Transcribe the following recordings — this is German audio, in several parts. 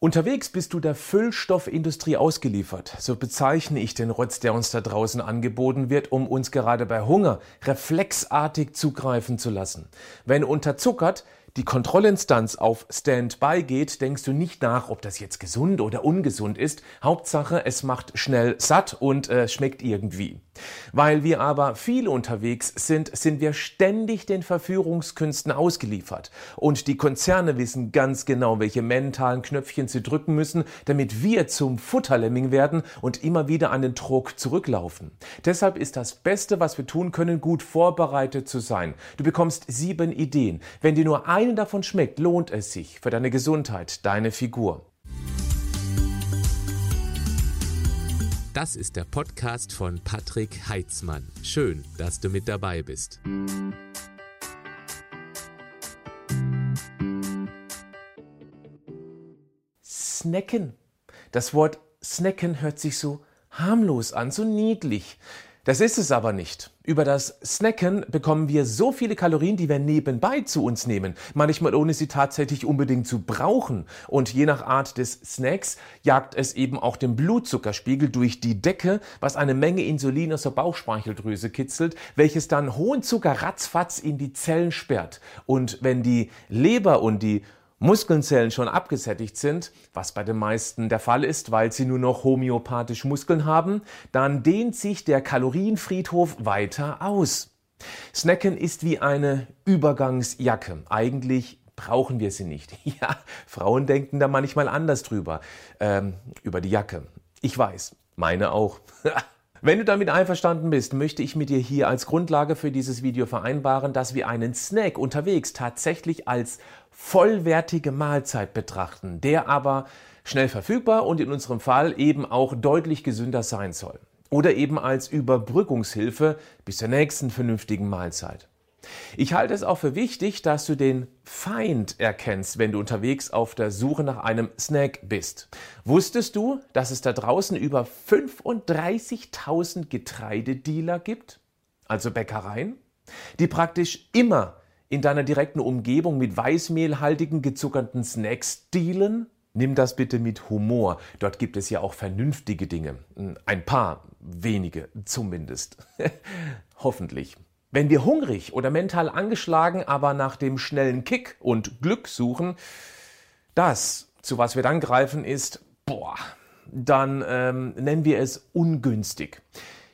Unterwegs bist du der Füllstoffindustrie ausgeliefert. So bezeichne ich den Rotz, der uns da draußen angeboten wird, um uns gerade bei Hunger reflexartig zugreifen zu lassen. Wenn unterzuckert, die Kontrollinstanz auf Standby geht, denkst du nicht nach, ob das jetzt gesund oder ungesund ist. Hauptsache, es macht schnell satt und äh, schmeckt irgendwie. Weil wir aber viel unterwegs sind, sind wir ständig den Verführungskünsten ausgeliefert. Und die Konzerne wissen ganz genau, welche mentalen Knöpfchen sie drücken müssen, damit wir zum Futterlemming werden und immer wieder an den Druck zurücklaufen. Deshalb ist das Beste, was wir tun können, gut vorbereitet zu sein. Du bekommst sieben Ideen. Wenn dir nur eine davon schmeckt, lohnt es sich für deine Gesundheit, deine Figur. Das ist der Podcast von Patrick Heitzmann. Schön, dass du mit dabei bist. Snacken. Das Wort snacken hört sich so harmlos an, so niedlich. Das ist es aber nicht. Über das Snacken bekommen wir so viele Kalorien, die wir nebenbei zu uns nehmen, manchmal ohne sie tatsächlich unbedingt zu brauchen. Und je nach Art des Snacks jagt es eben auch den Blutzuckerspiegel durch die Decke, was eine Menge Insulin aus der Bauchspeicheldrüse kitzelt, welches dann hohen Zucker ratzfatz in die Zellen sperrt. Und wenn die Leber und die Muskelzellen schon abgesättigt sind, was bei den meisten der Fall ist, weil sie nur noch homöopathisch Muskeln haben, dann dehnt sich der Kalorienfriedhof weiter aus. Snacken ist wie eine Übergangsjacke. Eigentlich brauchen wir sie nicht. Ja, Frauen denken da manchmal anders drüber, ähm, über die Jacke. Ich weiß, meine auch. Wenn du damit einverstanden bist, möchte ich mit dir hier als Grundlage für dieses Video vereinbaren, dass wir einen Snack unterwegs tatsächlich als vollwertige Mahlzeit betrachten, der aber schnell verfügbar und in unserem Fall eben auch deutlich gesünder sein soll. Oder eben als Überbrückungshilfe bis zur nächsten vernünftigen Mahlzeit. Ich halte es auch für wichtig, dass du den Feind erkennst, wenn du unterwegs auf der Suche nach einem Snack bist. Wusstest du, dass es da draußen über 35.000 Getreidedealer gibt? Also Bäckereien, die praktisch immer in deiner direkten Umgebung mit weißmehlhaltigen gezuckerten Snacks dealen? Nimm das bitte mit Humor. Dort gibt es ja auch vernünftige Dinge. Ein paar wenige zumindest. Hoffentlich. Wenn wir hungrig oder mental angeschlagen, aber nach dem schnellen Kick und Glück suchen, das, zu was wir dann greifen, ist, boah, dann ähm, nennen wir es ungünstig.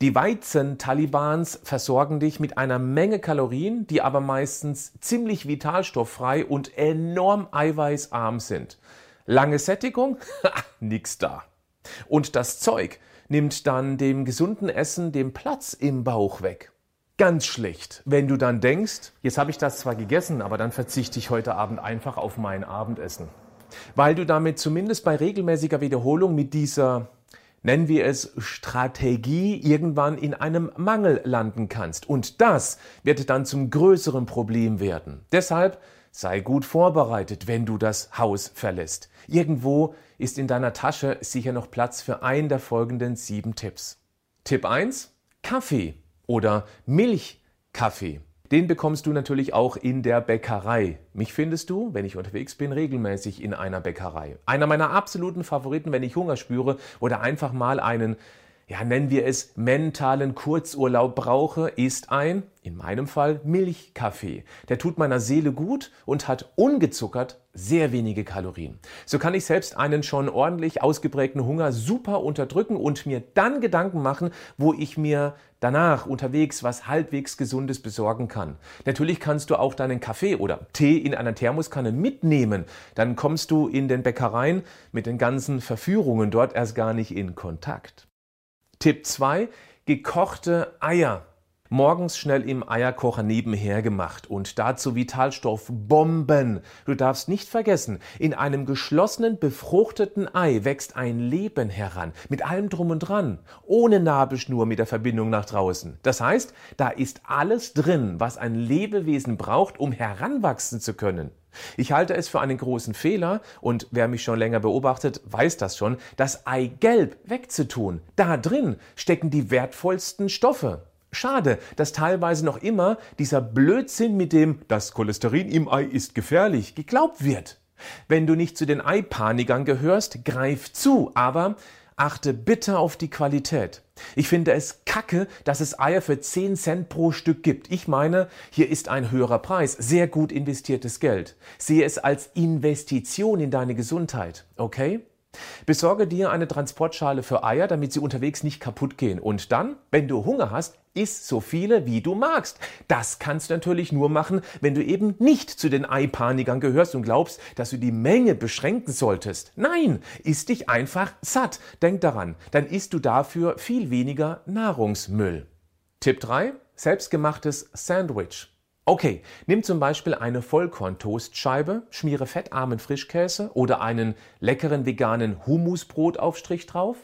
Die Weizen-Talibans versorgen dich mit einer Menge Kalorien, die aber meistens ziemlich vitalstofffrei und enorm eiweißarm sind. Lange Sättigung? Nix da. Und das Zeug nimmt dann dem gesunden Essen den Platz im Bauch weg. Ganz schlecht, wenn du dann denkst, jetzt habe ich das zwar gegessen, aber dann verzichte ich heute Abend einfach auf mein Abendessen. Weil du damit zumindest bei regelmäßiger Wiederholung mit dieser, nennen wir es Strategie, irgendwann in einem Mangel landen kannst. Und das wird dann zum größeren Problem werden. Deshalb sei gut vorbereitet, wenn du das Haus verlässt. Irgendwo ist in deiner Tasche sicher noch Platz für einen der folgenden sieben Tipps. Tipp 1. Kaffee oder Milchkaffee. Den bekommst du natürlich auch in der Bäckerei. Mich findest du, wenn ich unterwegs bin, regelmäßig in einer Bäckerei. Einer meiner absoluten Favoriten, wenn ich Hunger spüre oder einfach mal einen ja, nennen wir es, mentalen Kurzurlaub brauche, ist ein, in meinem Fall, Milchkaffee. Der tut meiner Seele gut und hat ungezuckert sehr wenige Kalorien. So kann ich selbst einen schon ordentlich ausgeprägten Hunger super unterdrücken und mir dann Gedanken machen, wo ich mir danach unterwegs was halbwegs Gesundes besorgen kann. Natürlich kannst du auch deinen Kaffee oder Tee in einer Thermoskanne mitnehmen. Dann kommst du in den Bäckereien mit den ganzen Verführungen dort erst gar nicht in Kontakt. Tipp 2. Gekochte Eier. Morgens schnell im Eierkocher nebenher gemacht und dazu Vitalstoffbomben. Du darfst nicht vergessen, in einem geschlossenen, befruchteten Ei wächst ein Leben heran, mit allem drum und dran, ohne Nabelschnur mit der Verbindung nach draußen. Das heißt, da ist alles drin, was ein Lebewesen braucht, um heranwachsen zu können. Ich halte es für einen großen Fehler, und wer mich schon länger beobachtet, weiß das schon, das Eigelb wegzutun. Da drin stecken die wertvollsten Stoffe. Schade, dass teilweise noch immer dieser Blödsinn mit dem das Cholesterin im Ei ist gefährlich geglaubt wird. Wenn du nicht zu den Eipanikern gehörst, greif zu, aber achte bitte auf die Qualität. Ich finde es kacke, dass es Eier für 10 Cent pro Stück gibt. Ich meine, hier ist ein höherer Preis, sehr gut investiertes Geld. Sehe es als Investition in deine Gesundheit, okay? Besorge dir eine Transportschale für Eier, damit sie unterwegs nicht kaputt gehen. Und dann, wenn du Hunger hast, iss so viele, wie du magst. Das kannst du natürlich nur machen, wenn du eben nicht zu den Eipanikern gehörst und glaubst, dass du die Menge beschränken solltest. Nein, iss dich einfach satt. Denk daran, dann isst du dafür viel weniger Nahrungsmüll. Tipp 3. Selbstgemachtes Sandwich. Okay, nimm zum Beispiel eine Vollkorntoastscheibe, schmiere fettarmen Frischkäse oder einen leckeren veganen Hummusbrotaufstrich drauf.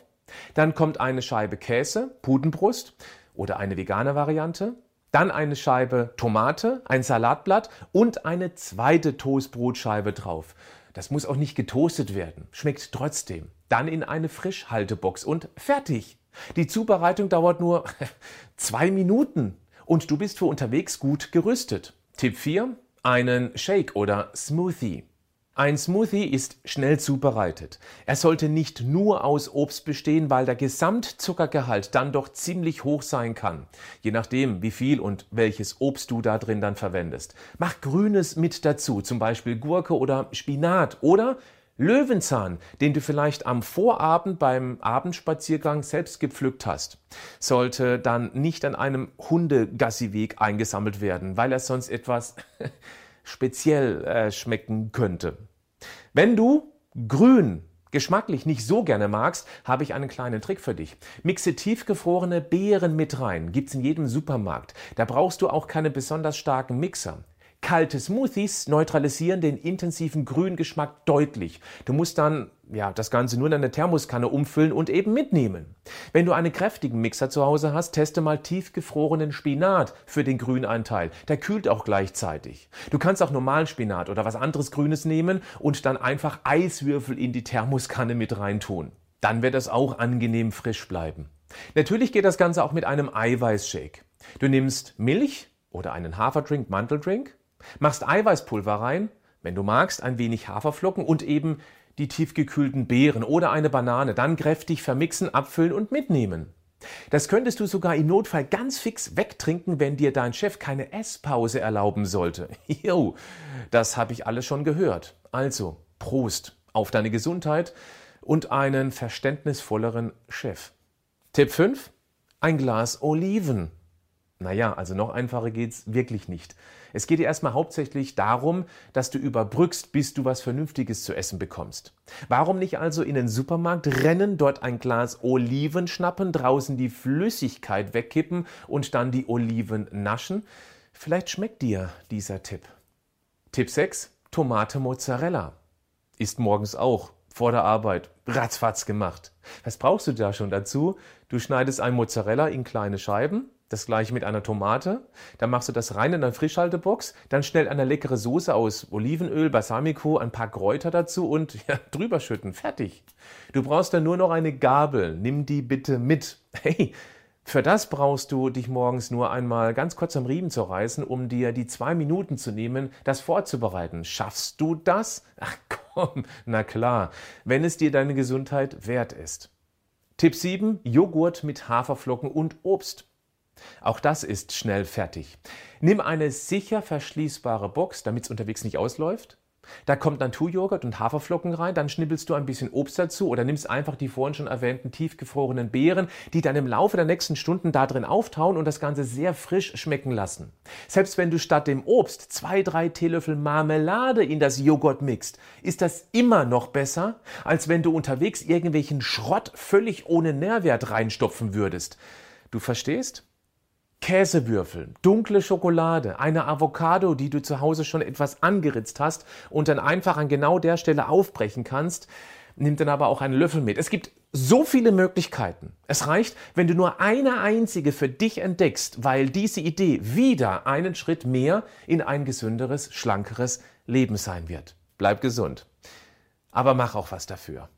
Dann kommt eine Scheibe Käse, Pudenbrust oder eine vegane Variante. Dann eine Scheibe Tomate, ein Salatblatt und eine zweite Toastbrotscheibe drauf. Das muss auch nicht getoastet werden, schmeckt trotzdem. Dann in eine Frischhaltebox und fertig. Die Zubereitung dauert nur zwei Minuten und du bist für unterwegs gut gerüstet. Tipp 4. Einen Shake oder Smoothie. Ein Smoothie ist schnell zubereitet. Er sollte nicht nur aus Obst bestehen, weil der Gesamtzuckergehalt dann doch ziemlich hoch sein kann. Je nachdem, wie viel und welches Obst du da drin dann verwendest. Mach Grünes mit dazu, zum Beispiel Gurke oder Spinat oder Löwenzahn, den du vielleicht am Vorabend beim Abendspaziergang selbst gepflückt hast, sollte dann nicht an einem Hundegassiweg eingesammelt werden, weil er sonst etwas speziell äh, schmecken könnte. Wenn du grün geschmacklich nicht so gerne magst, habe ich einen kleinen Trick für dich. Mixe tiefgefrorene Beeren mit rein. Gibt's in jedem Supermarkt. Da brauchst du auch keine besonders starken Mixer. Kalte Smoothies neutralisieren den intensiven Grüngeschmack deutlich. Du musst dann ja, das Ganze nur in eine Thermoskanne umfüllen und eben mitnehmen. Wenn du einen kräftigen Mixer zu Hause hast, teste mal tiefgefrorenen Spinat für den Grünanteil. Der kühlt auch gleichzeitig. Du kannst auch normalen Spinat oder was anderes Grünes nehmen und dann einfach Eiswürfel in die Thermoskanne mit reintun. Dann wird es auch angenehm frisch bleiben. Natürlich geht das Ganze auch mit einem Eiweißshake. Du nimmst Milch oder einen Haferdrink, Manteldrink, Machst Eiweißpulver rein, wenn du magst, ein wenig Haferflocken und eben die tiefgekühlten Beeren oder eine Banane, dann kräftig vermixen, abfüllen und mitnehmen. Das könntest du sogar im Notfall ganz fix wegtrinken, wenn dir dein Chef keine Esspause erlauben sollte. Jo, das habe ich alles schon gehört. Also, Prost auf deine Gesundheit und einen verständnisvolleren Chef. Tipp 5. Ein Glas Oliven. Naja, also noch einfacher geht's wirklich nicht. Es geht dir erstmal hauptsächlich darum, dass du überbrückst, bis du was Vernünftiges zu essen bekommst. Warum nicht also in den Supermarkt rennen, dort ein Glas Oliven schnappen, draußen die Flüssigkeit wegkippen und dann die Oliven naschen? Vielleicht schmeckt dir dieser Tipp. Tipp 6. Tomate Mozzarella. Ist morgens auch vor der Arbeit ratzfatz gemacht. Was brauchst du da schon dazu? Du schneidest ein Mozzarella in kleine Scheiben, das gleiche mit einer Tomate. Dann machst du das rein in eine Frischhaltebox. Dann schnell eine leckere Soße aus Olivenöl, Balsamico, ein paar Kräuter dazu und ja, drüber schütten. Fertig. Du brauchst dann nur noch eine Gabel. Nimm die bitte mit. Hey, für das brauchst du dich morgens nur einmal ganz kurz am Riemen zu reißen, um dir die zwei Minuten zu nehmen, das vorzubereiten. Schaffst du das? Ach komm, na klar, wenn es dir deine Gesundheit wert ist. Tipp 7. Joghurt mit Haferflocken und Obst. Auch das ist schnell fertig. Nimm eine sicher verschließbare Box, damit es unterwegs nicht ausläuft. Da kommt Naturjoghurt und Haferflocken rein, dann schnippelst du ein bisschen Obst dazu oder nimmst einfach die vorhin schon erwähnten tiefgefrorenen Beeren, die dann im Laufe der nächsten Stunden da drin auftauen und das Ganze sehr frisch schmecken lassen. Selbst wenn du statt dem Obst zwei, drei Teelöffel Marmelade in das Joghurt mixt, ist das immer noch besser, als wenn du unterwegs irgendwelchen Schrott völlig ohne Nährwert reinstopfen würdest. Du verstehst? Käsewürfel, dunkle Schokolade, eine Avocado, die du zu Hause schon etwas angeritzt hast und dann einfach an genau der Stelle aufbrechen kannst, nimm dann aber auch einen Löffel mit. Es gibt so viele Möglichkeiten. Es reicht, wenn du nur eine einzige für dich entdeckst, weil diese Idee wieder einen Schritt mehr in ein gesünderes, schlankeres Leben sein wird. Bleib gesund. Aber mach auch was dafür.